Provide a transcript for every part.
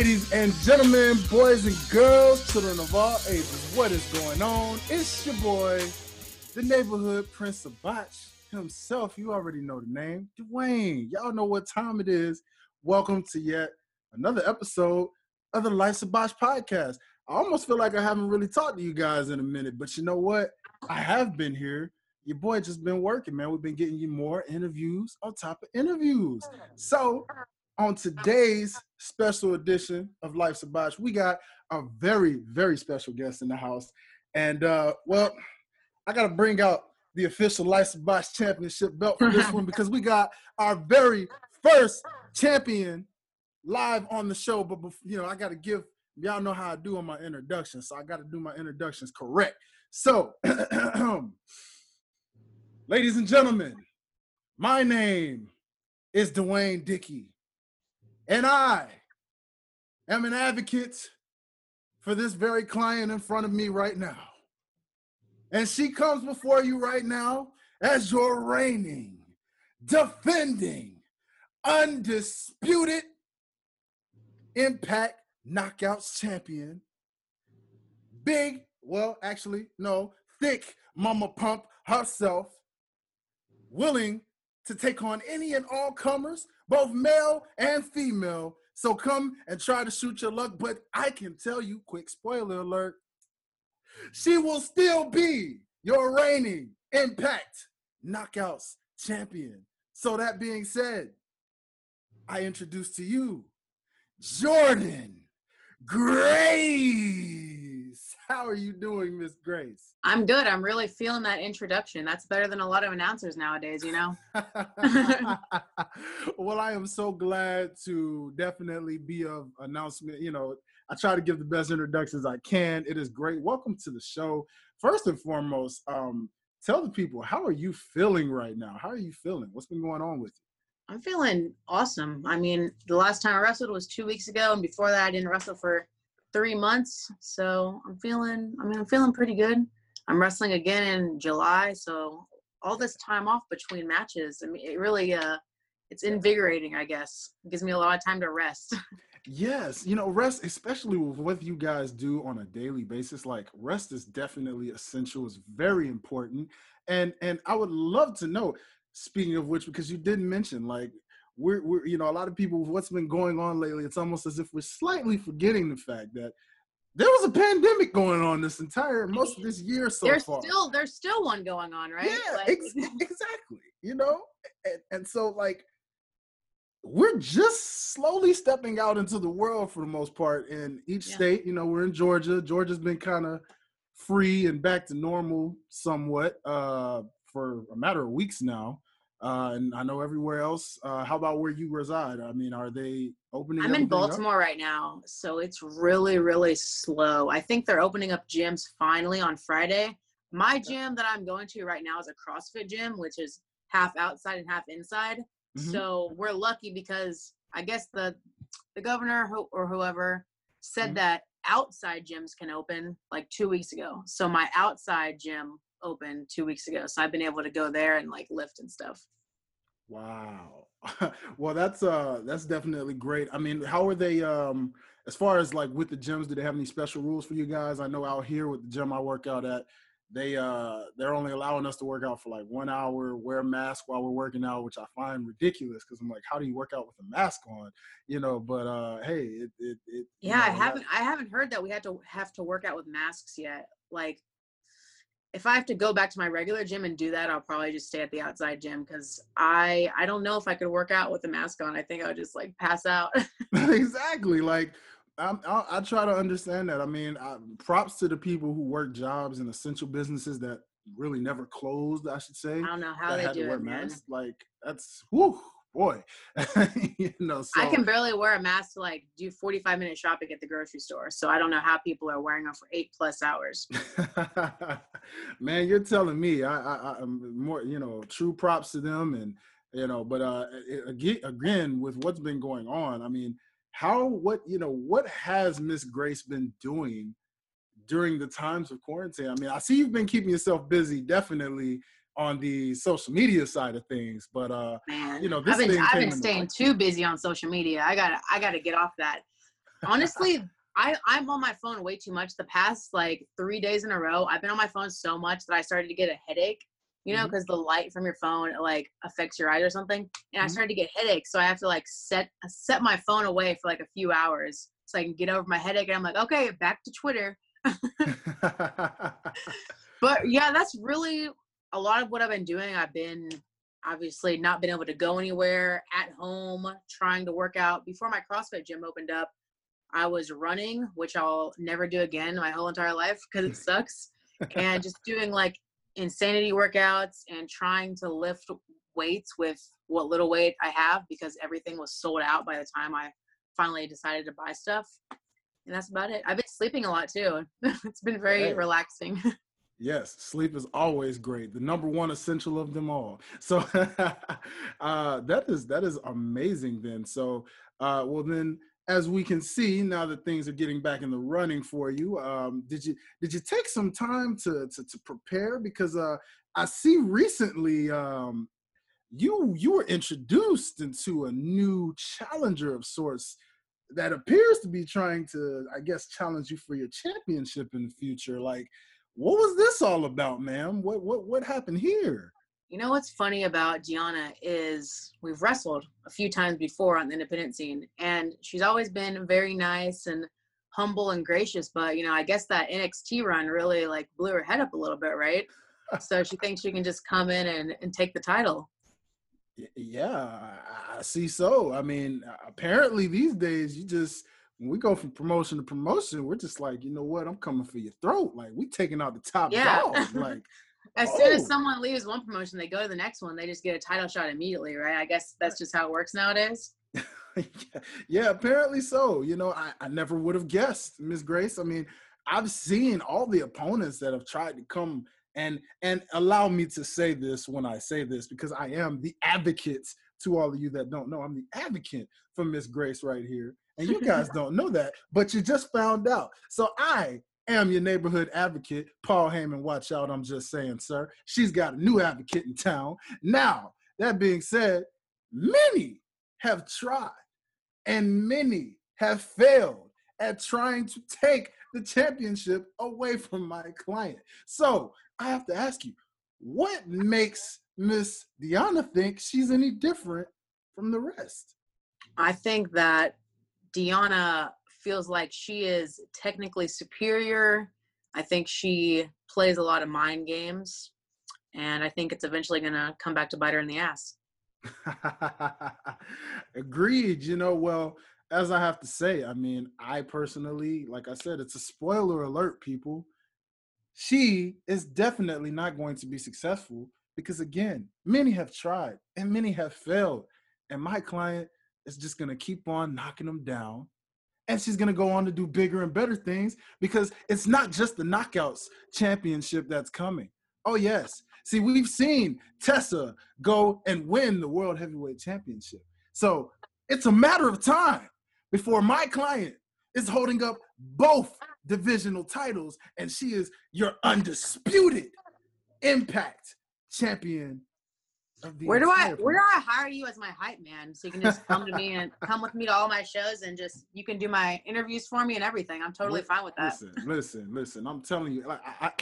Ladies and gentlemen, boys and girls, children of all ages, what is going on? It's your boy, the neighborhood Prince of Botch himself. You already know the name, Dwayne. Y'all know what time it is. Welcome to yet another episode of the Life's a Botch podcast. I almost feel like I haven't really talked to you guys in a minute, but you know what? I have been here. Your boy just been working, man. We've been getting you more interviews on top of interviews. So on today's special edition of Life's a Botch, we got a very, very special guest in the house. And uh, well, I gotta bring out the official Life's a Botch championship belt for this one because we got our very first champion live on the show. But you know, I gotta give y'all know how I do on my introduction, so I gotta do my introductions correct. So, ladies and gentlemen, my name is Dwayne Dickey. And I am an advocate for this very client in front of me right now. And she comes before you right now as your reigning, defending, undisputed Impact Knockouts champion. Big, well, actually, no, thick Mama Pump herself, willing to take on any and all comers both male and female. So come and try to shoot your luck. But I can tell you, quick spoiler alert, she will still be your reigning Impact Knockouts champion. So that being said, I introduce to you Jordynne Grace. How are you doing, Miss Grace? I'm good. I'm really feeling that introduction. That's better than a lot of announcers nowadays, you know? well, I am so glad to definitely be of announcement. You know, I try to give the best introductions I can. It is great. Welcome to the show. First and foremost, um, tell the people, how are you feeling right now? How are you feeling? What's been going on with you? I'm feeling awesome. I mean, the last time I wrestled was two weeks ago, and before that, I didn't wrestle for three months. So I'm feeling, I mean, I'm feeling pretty good. I'm wrestling again in July. So all this time off between matches, I mean, it really, uh, it's invigorating, I guess. It gives me a lot of time to rest. yes. You know, rest, especially with what you guys do on a daily basis, like rest is definitely essential. It's very important. And, and I would love to know, speaking of which, because you didn't mention like we're, we're you know a lot of people what's been going on lately it's almost as if we're slightly forgetting the fact that there was a pandemic going on this entire most of this year so there's far. still there's still one going on right yeah like, ex- exactly you know and, and so like we're just slowly stepping out into the world for the most part in each yeah. state you know we're in georgia georgia's been kind of free and back to normal somewhat uh, for a matter of weeks now uh, and I know everywhere else. Uh, how about where you reside? I mean, are they opening? I'm in Baltimore up? right now, so it's really, really slow. I think they're opening up gyms finally on Friday. My gym that I'm going to right now is a CrossFit gym, which is half outside and half inside. Mm-hmm. So we're lucky because I guess the the governor or whoever said mm-hmm. that outside gyms can open like two weeks ago. So my outside gym open two weeks ago. So I've been able to go there and like lift and stuff. Wow. well, that's uh that's definitely great. I mean, how are they um as far as like with the gyms, do they have any special rules for you guys? I know out here with the gym I work out at, they uh they're only allowing us to work out for like one hour, wear a mask while we're working out, which I find ridiculous because I'm like, how do you work out with a mask on? You know, but uh hey, it it, it Yeah, know, I haven't I haven't heard that we had to have to work out with masks yet. Like if I have to go back to my regular gym and do that, I'll probably just stay at the outside gym because I I don't know if I could work out with a mask on. I think I would just like pass out. exactly. Like I, I try to understand that. I mean, I, props to the people who work jobs in essential businesses that really never closed. I should say. I don't know how they do it, man. Like that's whoo boy, you know. So. I can barely wear a mask to like do 45 minute shopping at the grocery store. So I don't know how people are wearing them for eight plus hours. Man, you're telling me. I, I, I'm more, you know, true props to them, and you know. But uh, again, again, with what's been going on, I mean, how, what, you know, what has Miss Grace been doing? during the times of quarantine. I mean, I see you've been keeping yourself busy, definitely on the social media side of things. But uh, Man, you know, I've been I've been staying too busy on social media. I gotta I gotta get off that. honestly, I I'm on my phone way too much. The past like three days in a row, I've been on my phone so much that I started to get a headache. You know, because mm-hmm. the light from your phone like affects your eyes or something, and mm-hmm. I started to get headaches. So I have to like set set my phone away for like a few hours so I can get over my headache. And I'm like, okay, back to Twitter. but yeah, that's really a lot of what I've been doing. I've been obviously not been able to go anywhere at home, trying to work out. Before my CrossFit gym opened up, I was running, which I'll never do again my whole entire life because it sucks, and just doing like insanity workouts and trying to lift weights with what little weight I have because everything was sold out by the time I finally decided to buy stuff. And that's about it. I've been sleeping a lot too. it's been very hey. relaxing. Yes, sleep is always great. The number one essential of them all. So uh, that is that is amazing. Then, so uh, well then, as we can see now that things are getting back in the running for you, um, did you did you take some time to to, to prepare? Because uh, I see recently um, you you were introduced into a new challenger of sorts that appears to be trying to, I guess, challenge you for your championship in the future. Like what was this all about, ma'am? What what what happened here? You know what's funny about Deonna is we've wrestled a few times before on the independent scene, and she's always been very nice and humble and gracious. But you know, I guess that NXT run really like blew her head up a little bit, right? so she thinks she can just come in and, and take the title. Yeah, I see. So, I mean, apparently these days you just when we go from promotion to promotion, we're just like, you know what, I'm coming for your throat. Like we taking out the top yeah. dog. Like as oh. soon as oh. someone leaves one promotion, they go to the next one. They just get a title shot immediately, right? I guess that's just how it works nowadays. yeah, yeah, apparently so. You know, I, I never would have guessed, Miss Grace. I mean, I've seen all the opponents that have tried to come and and allow me to say this when I say this because I am the advocate to all of you that don't know. I'm the advocate for Miss Grace right here. And you guys don't know that, but you just found out. So I am your neighborhood advocate, Paul Heyman. Watch out, I'm just saying, sir. She's got a new advocate in town. Now, that being said, many have tried and many have failed at trying to take the championship away from my client. So I have to ask you, what makes Miss Deonna think she's any different from the rest? I think that Deonna feels like she is technically superior. I think she plays a lot of mind games, and I think it's eventually going to come back to bite her in the ass. Agreed. You know, well, as I have to say, I mean, I personally, like I said, it's a spoiler alert, people. She is definitely not going to be successful because, again, many have tried and many have failed. And my client is just going to keep on knocking them down. And she's going to go on to do bigger and better things because it's not just the knockouts championship that's coming. Oh, yes. See, we've seen Tessa go and win the World Heavyweight Championship. So it's a matter of time before my client is holding up both divisional titles and she is your undisputed impact champion where do I where do I hire you as my hype man so you can just come to me and come with me to all my shows and just you can do my interviews for me and everything. I'm totally fine with that. Listen, listen, listen. I'm telling you, like I,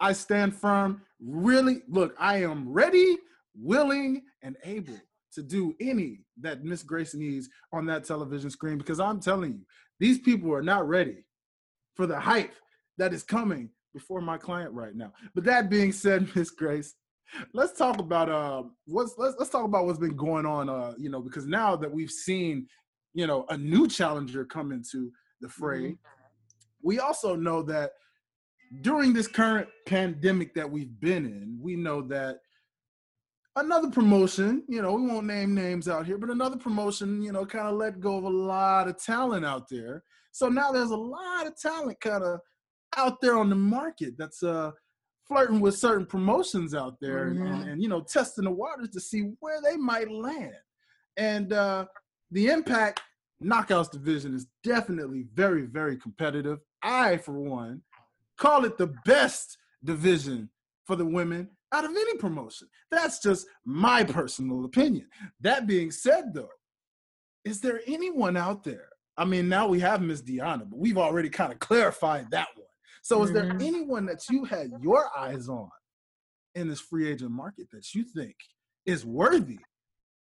I stand firm. Really, look, I am ready, willing, and able to do any that Miss Grace needs on that television screen because I'm telling you, these people are not ready for the hype that is coming before my client right now. But that being said, Miss Grace, let's talk about uh what's let's let's talk about what's been going on uh you know because now that we've seen you know a new challenger come into the fray mm-hmm. we also know that during this current pandemic that we've been in we know that another promotion you know we won't name names out here but another promotion you know kind of let go of a lot of talent out there so now there's a lot of talent kind of out there on the market that's uh flirting with certain promotions out there mm-hmm. and, and, you know testing the waters to see where they might land. And uh the impact knockouts division is definitely very very competitive. I for one call it the best division for the women out of any promotion. That's just my personal opinion. That being said though is there anyone out there? I mean, now we have Miss Deonna, but we've already kind of clarified that one. So, is there Mhm. anyone that you had your eyes on in this free agent market that you think is worthy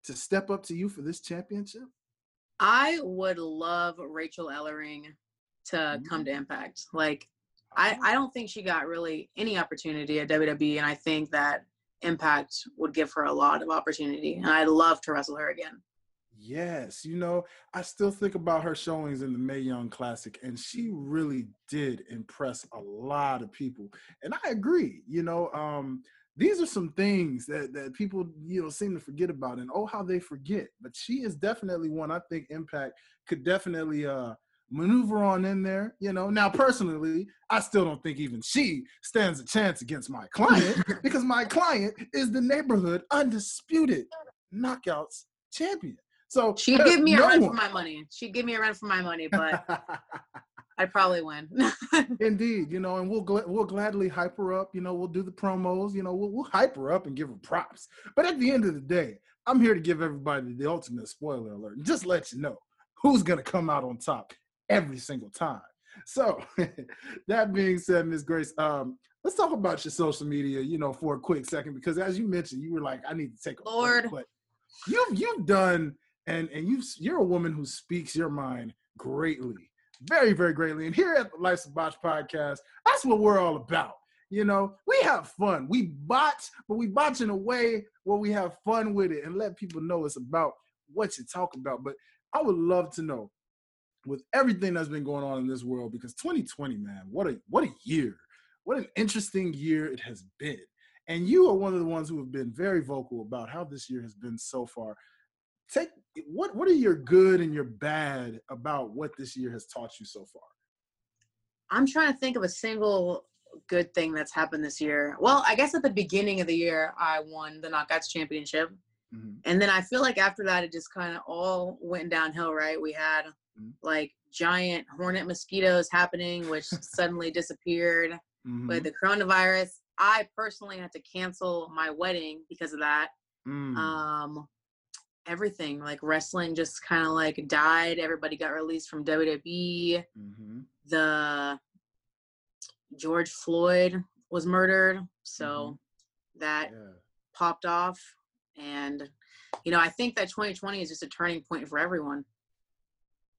to step up to you for this championship? I would love Rachel Ellering to come to Impact. Like, I, I don't think she got really any opportunity at WWE, and I think that Impact would give her a lot of opportunity, and I'd love to wrestle her again. Yes, you know, I still think about her showings in the Mae Young Classic, and she really did impress a lot of people. And I agree, you know, um, these are some things that, that people, you know, seem to forget about, and oh, how they forget. But she is definitely one I think Impact could definitely uh, maneuver on in there, you know. Now, personally, I still don't think even she stands a chance against my client because my client is the neighborhood undisputed knockouts champion. So She'd give me a no run for my money. She'd give me a run for my money, but I'd probably win. Indeed, you know, and we'll gl- we'll gladly hype her up. You know, we'll do the promos. You know, we'll, we'll hype her up and give her props. But at the end of the day, I'm here to give everybody the ultimate spoiler alert and just let you know who's gonna come out on top every single time. So, that being said, Miss Grace, um, let's talk about your social media. You know, for a quick second, because as you mentioned, you were like, I need to take a break, but you've you've done and and you you're a woman who speaks your mind greatly very very greatly and here at the life's a botch podcast that's what we're all about you know? We have fun we botch but we botch in a way where we have fun with it and let people know it's about what you talk about but i would love to know with everything that's been going on in this world because 2020 man what a what a year what an interesting year it has been and you are one of the ones who have been very vocal about how this year has been so far. Take what what are your good and your bad about what this year has taught you so far I'm trying to think of a single good thing that's happened this year. Well, I guess at the beginning of the year, I won the Knockouts Championship. Mhm. And then I feel like after that, it just kind of all went downhill, right? We had Mhm. like giant hornet mosquitoes happening, which suddenly disappeared. Mhm. But the coronavirus, I personally had to cancel my wedding because of that. Mm. Um, everything like wrestling just kind of like died. Everybody got released from WWE. Mhm. The George Floyd was murdered, so that Yeah. popped off. And you know, I think that 2020 is just a turning point for everyone.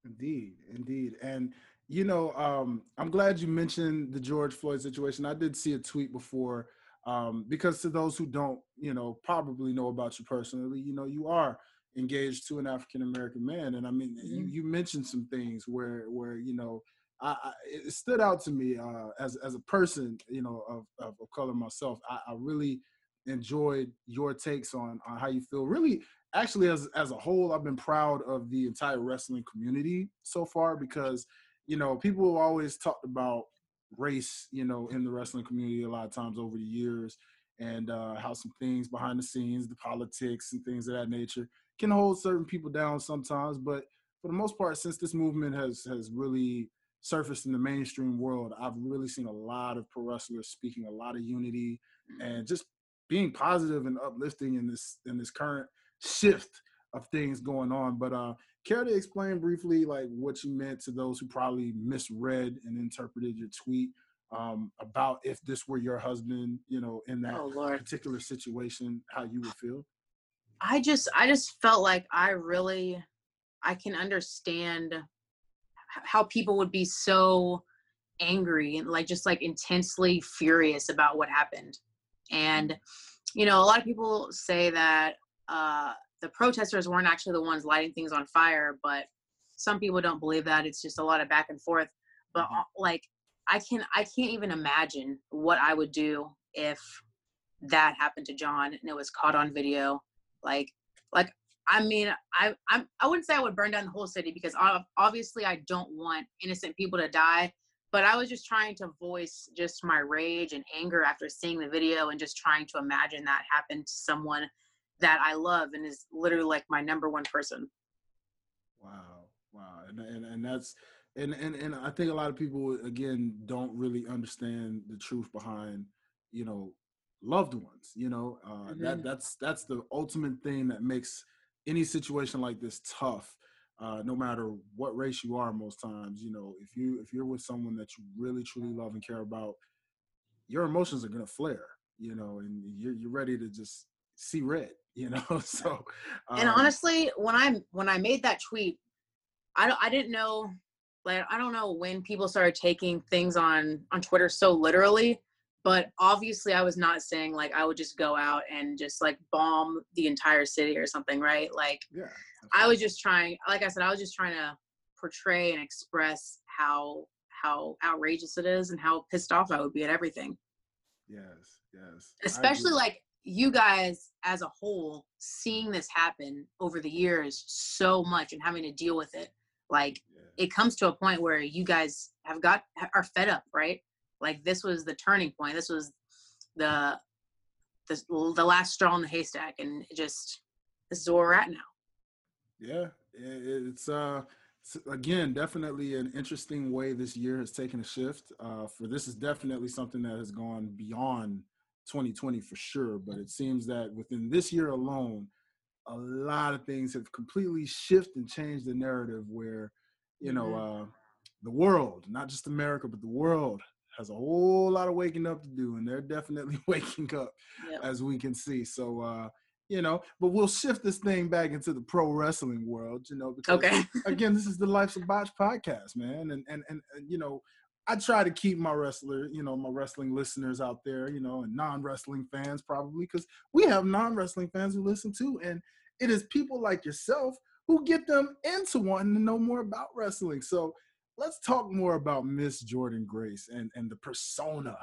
Indeed, indeed. And you know, um, I'm glad you mentioned the George Floyd situation. I did see a tweet before, um, because to those who don't, you know, probably know about you personally, you know, you are engaged to an African American man, and I mean, you, Mhm. you mentioned some things where, where you know, I, I it stood out to me uh, as as a person, you know, of of, of color myself. I, I really enjoyed your takes on on how you feel. Really, actually as as a whole i've been proud of the entire wrestling community so far because you know people have always talked about race you know in the wrestling community a lot of times over the years and uh, how some things behind the scenes the politics and things of that nature can hold certain people down sometimes but for the most part since this movement has has really surfaced in the mainstream world i've really seen a lot of pro wrestlers speaking a lot of unity and just being positive and uplifting in this in this current shift of things going on. But uh care to explain briefly like what you meant to those who probably misread and interpreted your tweet um about if this were your husband, you know, in that Oh particular situation, how you would feel? I just I just felt like I really I can understand how people would be so angry and like just like intensely furious about what happened. And you know, a lot of people say that uh the protesters weren't actually the ones lighting things on fire, but some people don't believe that. It's just a lot of back and forth. But Mhm. uh, like I can I can't even imagine what I would do if that happened to John and it was caught on video. Like like I mean I I'm I wouldn't say I would burn down the whole city because obviously I don't want innocent people to die. But I was just trying to voice just my rage and anger after seeing the video and just trying to imagine that happened to someone that I love and is literally like my number one person. Wow, wow, and and, and that's and, and and I think a lot of people again don't really understand the truth behind you know loved ones. You know uh, that Mhm. that's that's the ultimate thing that makes any situation like this tough. uh, no matter what race you are, most times, you know, if you if you're with someone that you really truly love and care about, your emotions are gonna flare, you know, and you're you're ready to just see red, you know. so, um, and honestly, when I when I made that tweet, I I didn't know, like I don't know when people started taking things on on Twitter so literally but obviously i was not saying like i would just go out and just like bomb the entire city or something right? Like yeah i was just trying like i said i was just trying to portray and express how how outrageous it is and how pissed off i would be at everything. Yes yes especially like you guys as a whole seeing this happen over the years so much and having to deal with it like yeah. it comes to a point where you guys have got are fed up right like this was the turning point. This was the the the last straw in the haystack, and it just this is where we're at now. Yeah, it's uh again definitely an interesting way this year has taken a shift. Uh, for this is definitely something that has gone beyond 2020 for sure. But it seems that within this year alone, a lot of things have completely shifted and changed the narrative. Where you know mm-hmm. uh, the world, not just America, but the world has a whole lot of waking up to do, and they're definitely waking up, yep. as we can see. So, uh, you know, but we'll shift this thing back into the pro wrestling world, you know, because okay. again, this is the Life's a Botch podcast, man, and and and, and you know. I try to keep my wrestler, you know, my wrestling listeners out there, you know, and non-wrestling fans probably, because we have non-wrestling fans who listen too, and it is people like yourself who get them into wanting to know more about wrestling. So let's talk more about Miss Jordynne Grace and, and the persona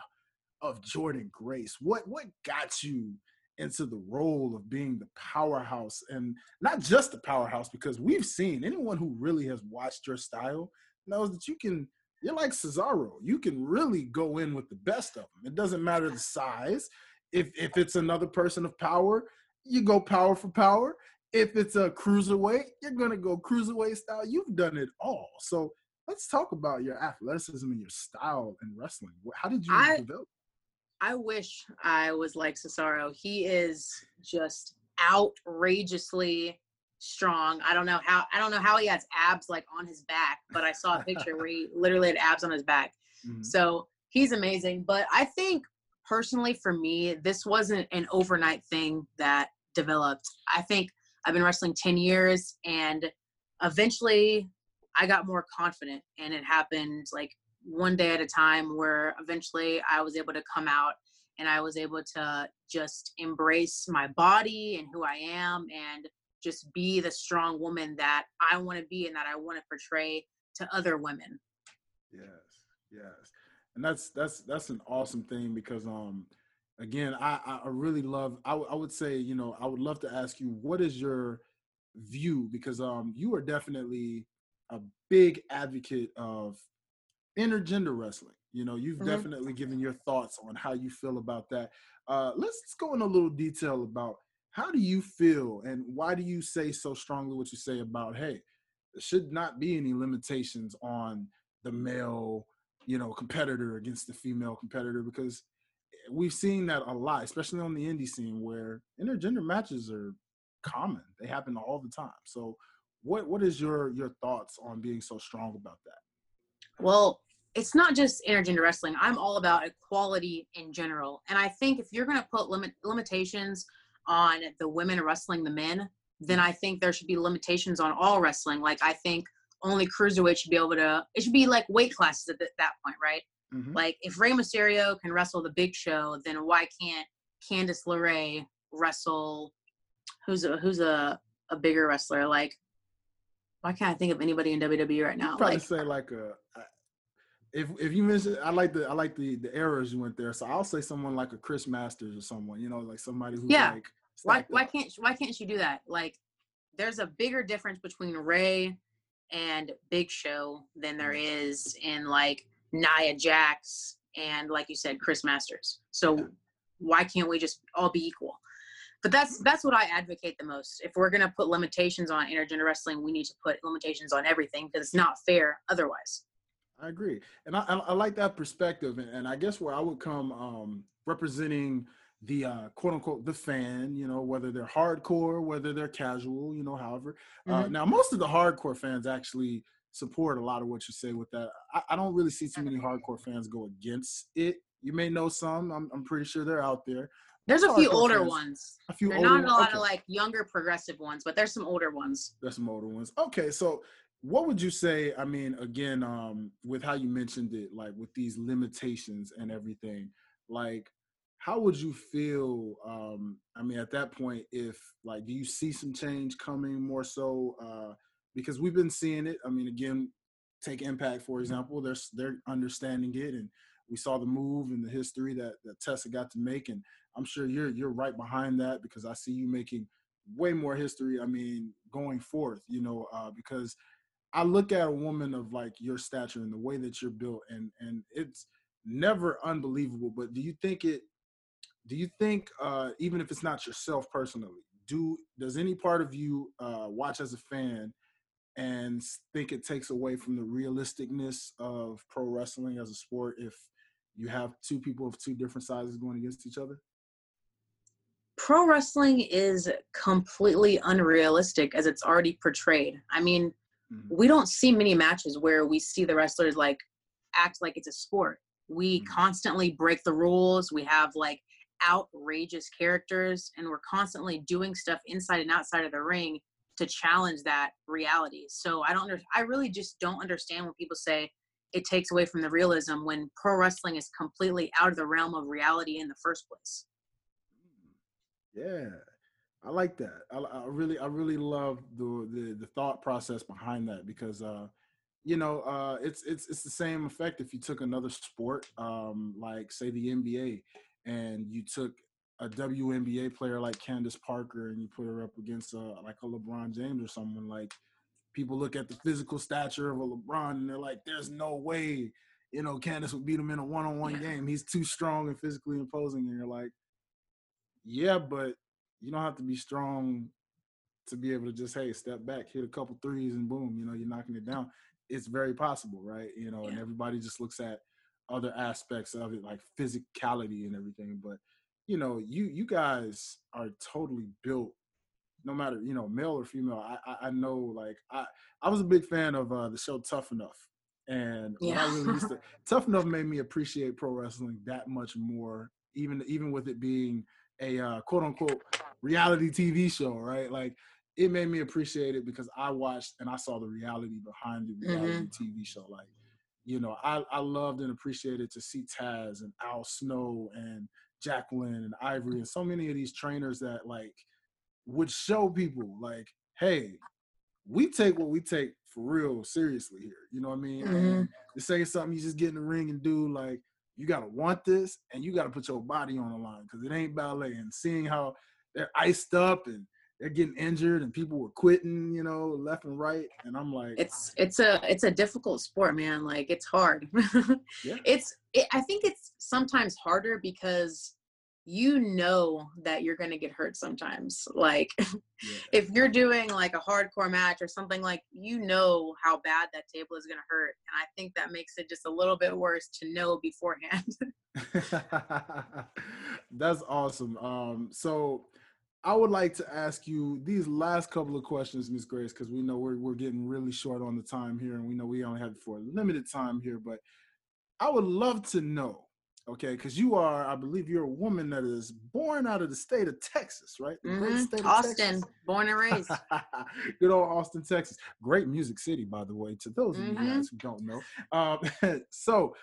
of Jordynne Grace. What what got you into the role of being the powerhouse and not just the powerhouse because we've seen anyone who really has watched your style knows that you can you're like Cesaro. You can really go in with the best of them. It doesn't matter the size. If if it's another person of power, you go power for power. If it's a cruiserweight, you're gonna go cruiserweight style. You've done it all. So let's talk about your athleticism and your style in wrestling. How did you I, develop? I wish I was like Cesaro. He is just outrageously strong. I don't know how I don't know how he has abs like on his back, but I saw a picture where he literally had abs on his back. Mm-hmm. So he's amazing. But I think personally for me, this wasn't an overnight thing that developed. I think I've been wrestling 10 years and eventually I got more confident and it happened like one day at a time where eventually I was able to come out and I was able to just embrace my body and who I am and just be the strong woman that I want to be and that I want to portray to other women. Yes. Yes. And that's that's that's an awesome thing because um again I I really love I, w- I would say you know I would love to ask you what is your view because um you are definitely a big advocate of intergender wrestling. You know, you've mm-hmm. definitely given your thoughts on how you feel about that. Uh, let's, let's go in a little detail about how do you feel and why do you say so strongly what you say about, hey, there should not be any limitations on the male, you know, competitor against the female competitor because we've seen that a lot, especially on the indie scene where intergender matches are common. They happen all the time. So what what is your your thoughts on being so strong about that? Well, it's not just intergender wrestling. I'm all about equality in general, and I think if you're going to put limit limitations on the women wrestling the men, then I think there should be limitations on all wrestling. Like I think only cruiserweight should be able to. It should be like weight classes at that point, right? Mm-hmm. Like if Rey Mysterio can wrestle the Big Show, then why can't Candice LeRae wrestle? Who's a who's a a bigger wrestler? Like why can't I think of anybody in WWE right now? probably like, say like a if if you mention I like the I like the the errors you went there. So I'll say someone like a Chris Masters or someone, you know, like somebody who's yeah. like why why can't why can't you do that? Like there's a bigger difference between Rey and Big Show than there mm. in like Nia Jax and like you said, Chris Masters. So yeah. why can't we just all be equal? But that's that's what I advocate the most. If we're gonna put limitations on intergender wrestling, we need to put limitations on everything because it's not fair otherwise. I agree, and I, I like that perspective, and, and, I guess where I would come um, representing the uh, quote unquote the fan, you know, whether they're hardcore, whether they're casual, you know, however. Uh, Mhm. now, most of the hardcore fans actually support a lot of what you say with that. I, I don't really see too many hardcore fans go against it. You may know some. I'm, I'm pretty sure they're out there. There's a few older fans. ones. A few There's older not a lot Okay. of like younger progressive ones, but there's some older ones. There's some older ones. Okay, so what would you say? I mean, again, um, with how you mentioned it, like with these limitations and everything, like how would you feel? Um, I mean, at that point, if like, do you see some change coming more so? Uh, because we've been seeing it. I mean, again, take Impact for example. They're they're understanding it, and we saw the move and the history that that Tessa got to make, and I'm sure you're you're right behind that because I see you making way more history. I mean, going forth, you know, uh, because I look at a woman of like your stature and the way that you're built, and and it's never unbelievable. But do you think it? Do you think uh, even if it's not yourself personally, do does any part of you uh, watch as a fan and think it takes away from the realisticness of pro wrestling as a sport if you have two people of two different sizes going against each other? Pro wrestling is completely unrealistic as it's already portrayed. I mean, Mhm. we don't see many matches where we see the wrestlers like act like it's a sport. We Mhm. constantly break the rules. We have like outrageous characters and we're constantly doing stuff inside and outside of the ring to challenge that reality. So I don't under- I really just don't understand when people say it takes away from the realism when pro wrestling is completely out of the realm of reality in the first place. Yeah, I like that. I, I really, I really love the, the the thought process behind that because, uh, you know, uh, it's it's it's the same effect if you took another sport, um, like say the NBA, and you took a WNBA player like Candace Parker and you put her up against uh, like a LeBron James or someone like. People look at the physical stature of a LeBron and they're like, "There's no way, you know, Candace would beat him in a one-on-one game. He's too strong and physically imposing." And you're like, yeah, but you don't have to be strong to be able to just hey step back, hit a couple threes, and boom, you know you're knocking it down. It's very possible, right? You know, and everybody just looks at other aspects of it like physicality and everything. But you know, you you guys are totally built. No matter you know male or female, I I, I know like I I was a big fan of uh, the show Tough Enough, and what I Yeah. really used to Tough Enough made me appreciate pro wrestling that much more, even even with it being a uh, quote unquote reality TV show, right? Like it made me appreciate it because I watched and I saw the reality behind the reality TV show. Like, you know, I, I loved and appreciated to see Taz and Al Snow and Jacqueline and Ivory and so many of these trainers that like would show people like, hey, we take what we take for real seriously here. You know what I mean? Mhm. And this ain't something you just get in the ring and do. Like you gotta want this and you gotta put your body on the line because it ain't ballet. And seeing how they're iced up and they're getting injured and people were quitting, you know, left and right. And I'm like, it's it's a it's a difficult sport man like it's hard Yeah. it's it, i think it's sometimes harder because you know that you're going to get hurt sometimes like yeah, if you're doing like a hardcore match or something like you know how bad that table is going to hurt and i think that makes it just a little bit worse to know beforehand That's awesome. Um, so I would like to ask you these last couple of questions, Miss Grace, because we know we're we're getting really short on the time here, and we know we only have for a limited time here. But I would love to know, okay, because you are, I believe, you're a woman that is born out of the state of Texas, right? Mhm. state of austin Texas. born and raised Good old Austin, Texas. Great music city, by the way. To those of you Mhm. guys who don't know, um, so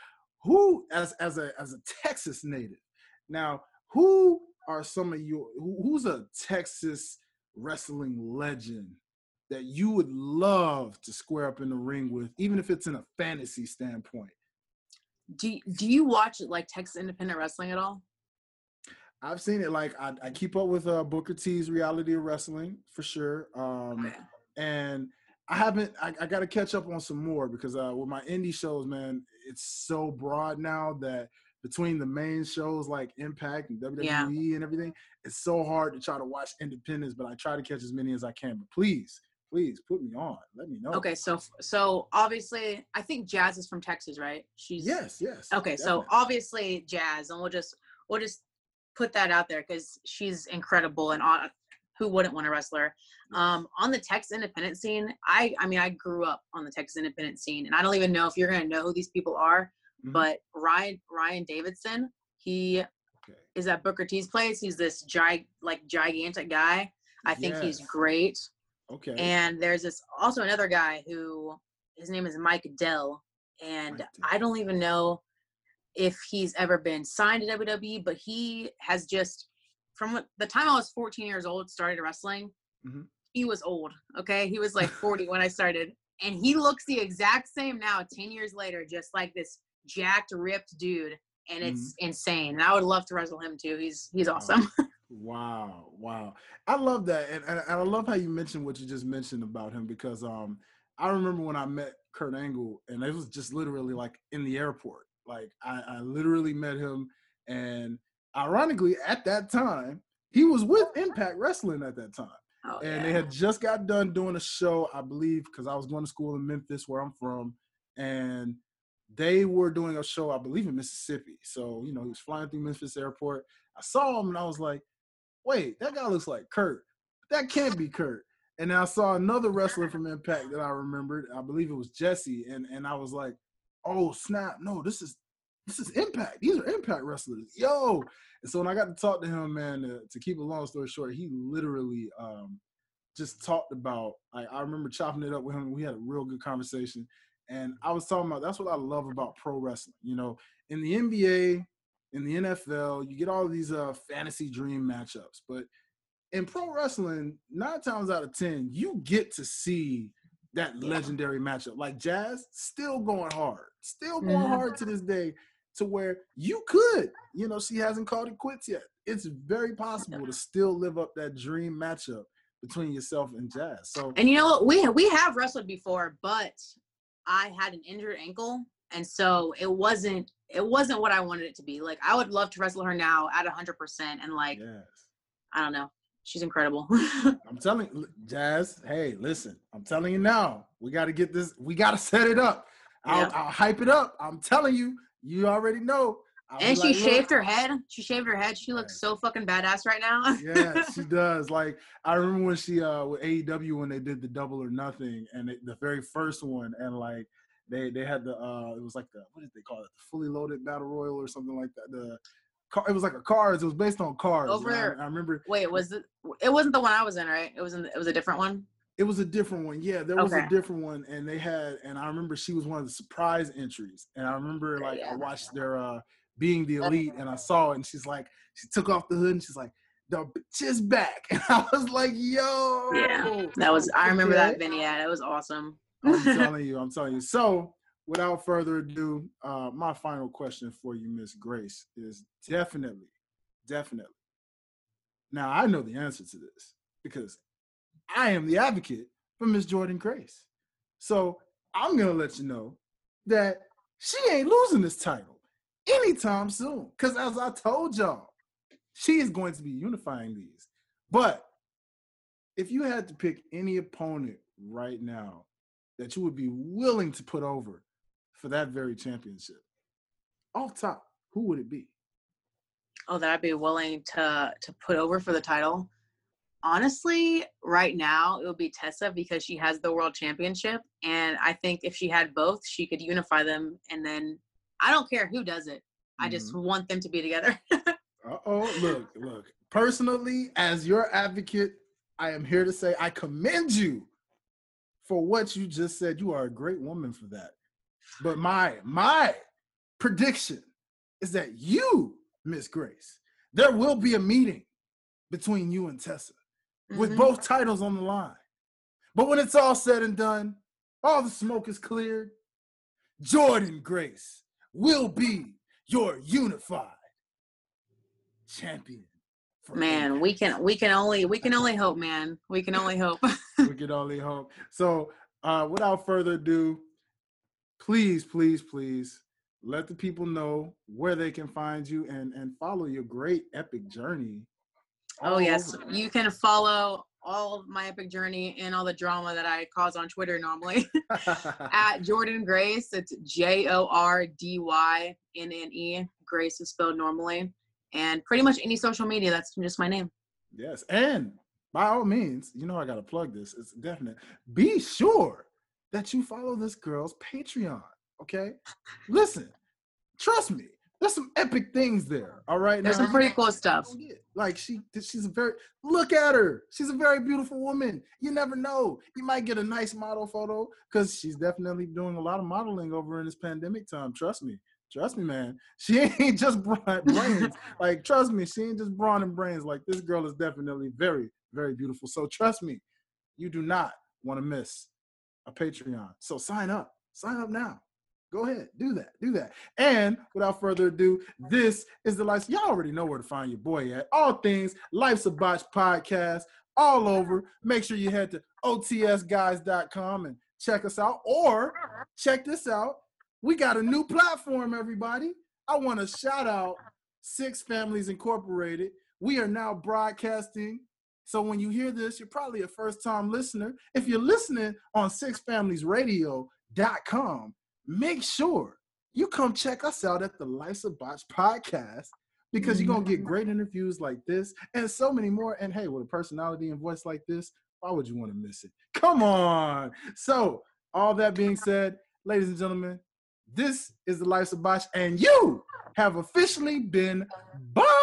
who, as as a as a Texas native, now who are some of your who, who's a Texas wrestling legend that you would love to square up in the ring with, even if it's in a fantasy standpoint? Do, do you watch like texas independent wrestling at all I've seen it. Like I, I keep up with uh, Booker T's reality of wrestling for sure. Um, okay. and I haven't. I, I got to catch up on some more because uh, with my indie shows, man, it's so broad now that between the main shows like Impact and WWE Yeah. and everything, it's so hard to try to watch independence. But I try to catch as many as I can. But please, please put me on. Let me know. okay so so obviously i think jazz is from texas right she's Yes. Yes. Okay, so obviously jazz, and we'll just we'll just put that out there because she's incredible and on, who wouldn't want to wrestle her? Um, on the Texas independent scene, I I mean I grew up on the Texas independent scene, and I don't even know if you're gonna know who these people are. Mhm. But Ryan Ryan Davidson, he Okay. is at Booker T's place. He's this gig like gigantic guy. I think he's great. Okay. And there's this also another guy who his name is Mike Dell, and Mike Dell. I don't even know if he's ever been signed to WWE, but he has just from the time I was 14 years old started wrestling. Mhm. He was old. Okay, he was like 40 when I started, and he looks the exact same now, 10 years later, just like this jacked, ripped dude, and it's insane. And I would love to wrestle him too. He's he's awesome. Wow, wow. I love that. And, and, and I love how you mentioned what you just mentioned about him because um I remember when I met Kurt Angle and it was just literally like in the airport. Like I, I literally met him and ironically at that time he was with Impact Wrestling at that time. Oh, and yeah. they had just got done doing a show, I believe, because I was going to school in Memphis, where I'm from, and they were doing a show, I believe, in Mississippi. So you know, he was flying through Memphis Airport. I saw him, and I was like, "Wait, that guy looks like Kurt. That can't be Kurt." And I saw another wrestler from Impact that I remembered. I believe it was Jesse, and and I was like, "Oh snap! No, this is this is Impact. These are Impact wrestlers, yo." And so when I got to talk to him, man, to, to keep a long story short, he literally um, just talked about. Like I remember chopping it up with him. We had a real good conversation, and I was talking about that's what I love about pro wrestling. You know, in the NBA, in the NFL, you get all these uh, fantasy dream matchups, but in pro wrestling, nine times out of ten, you get to see that legendary matchup. Like Jazz, still going hard, still going Mhm. hard to this day. To where you could, you know, she hasn't called it quits yet. It's very possible to still live up that dream matchup between yourself and Jazz. So And you know what? We we have wrestled before, but I had an injured ankle, and so it wasn't it wasn't what I wanted it to be. Like I would love to wrestle her now at hundred percent, and like yes. I don't know, she's incredible. I'm telling Jazz, hey, listen, I'm telling you now, we got to get this, we got to set it up. I'll, Yeah. I'll hype it up. I'm telling you, you already know. I'll and she like, shaved her head. She shaved her head. She looks so fucking badass right now. yeah, she does. Like I remember when she uh with AEW when they did the double or nothing and it, the very first one and like they they had the uh it was like the what did they call it the fully loaded battle royal or something like that the car it was like a cards it was based on cards Over I- I, remember Wait, was it? It wasn't the one I was in, right? It was in. It was a different one. it was a different one yeah there was Okay. a different one and they had and I remember she was one of the surprise entries and I remember like yeah. I watched their uh being the elite and I saw it and she's like she took off the hood and she's like the bitch is back and I was like yo Yeah, That was. I remember Okay. that vignette. It was awesome. I'm telling you, I'm telling you. So, without further ado, uh, my final question for you, Miss Grace, is definitely, definitely. Now, I know the answer to this because I am the advocate for Miss Jordynne Grace. So, I'm gonna let you know that she ain't losing this title anytime soon. Because as I told y'all, she is going to be unifying these. But if you had to pick any opponent right now that you would be willing to put over for that very championship, off top, who would it be? oh that i'd be willing to to put over for the title. Honestly right now it would be tessa because she has the world championship and i think if she had both she could unify them and then i don't care who does it. I just want them to be together. Uh oh, look, look. Personally, as your advocate, I am here to say I commend you for what you just said. You are a great woman for that. But my my prediction is that you, Miss Grace, there will be a meeting between you and Tessa with Mhm. both titles on the line. But when it's all said and done, all the smoke is cleared, Jordynne Grace will be your unified champion. Man we can we can only we can only hope man we can only hope we can only hope. So, uh, without further ado, please, please, please let the people know where they can find you and and follow your great epic journey. Oh yes, over. you can follow all my epic journey and all the drama that I cause on Twitter normally at Jordynne Grace. It's J O R D Y N N E. Grace is spelled normally. And pretty much any social media. That's just my name. Yes, and by all means, you know I gotta plug this. It's definite. Be sure that you follow this girl's Patreon. Okay, listen, trust me. There's some epic things there. All right, There's Now, some pretty cool stuff. Like she, she's a very look at her. She's a very beautiful woman. You never know. You might get a nice model photo because she's definitely doing a lot of modeling over in this pandemic time. Trust me. Trust me, man. She ain't just bra- brains. like, trust me, she ain't just brawn and brains. Like, this girl is definitely very, very beautiful. So, trust me, you do not want to miss a Patreon. So, sign up. Sign up now. Go ahead, do that, do that. And without further ado, this is the life. Y'all already know where to find your boy at. All things Life's a Botch podcast, all over. Make sure you head to otsguys.com and check us out. Or check this out. We got a new platform, everybody. I want to shout out Six Families Incorporated. We are now broadcasting. So when you hear this, you're probably a first time listener. If you're listening on sixfamiliesradio.com, make sure you come check us out at the Life's a Botch podcast because you're going to get great interviews like this and so many more. And hey, with a personality and voice like this, why would you want to miss it? Come on. So, all that being said, ladies and gentlemen, this is the Life a Botch, and you have officially been botched.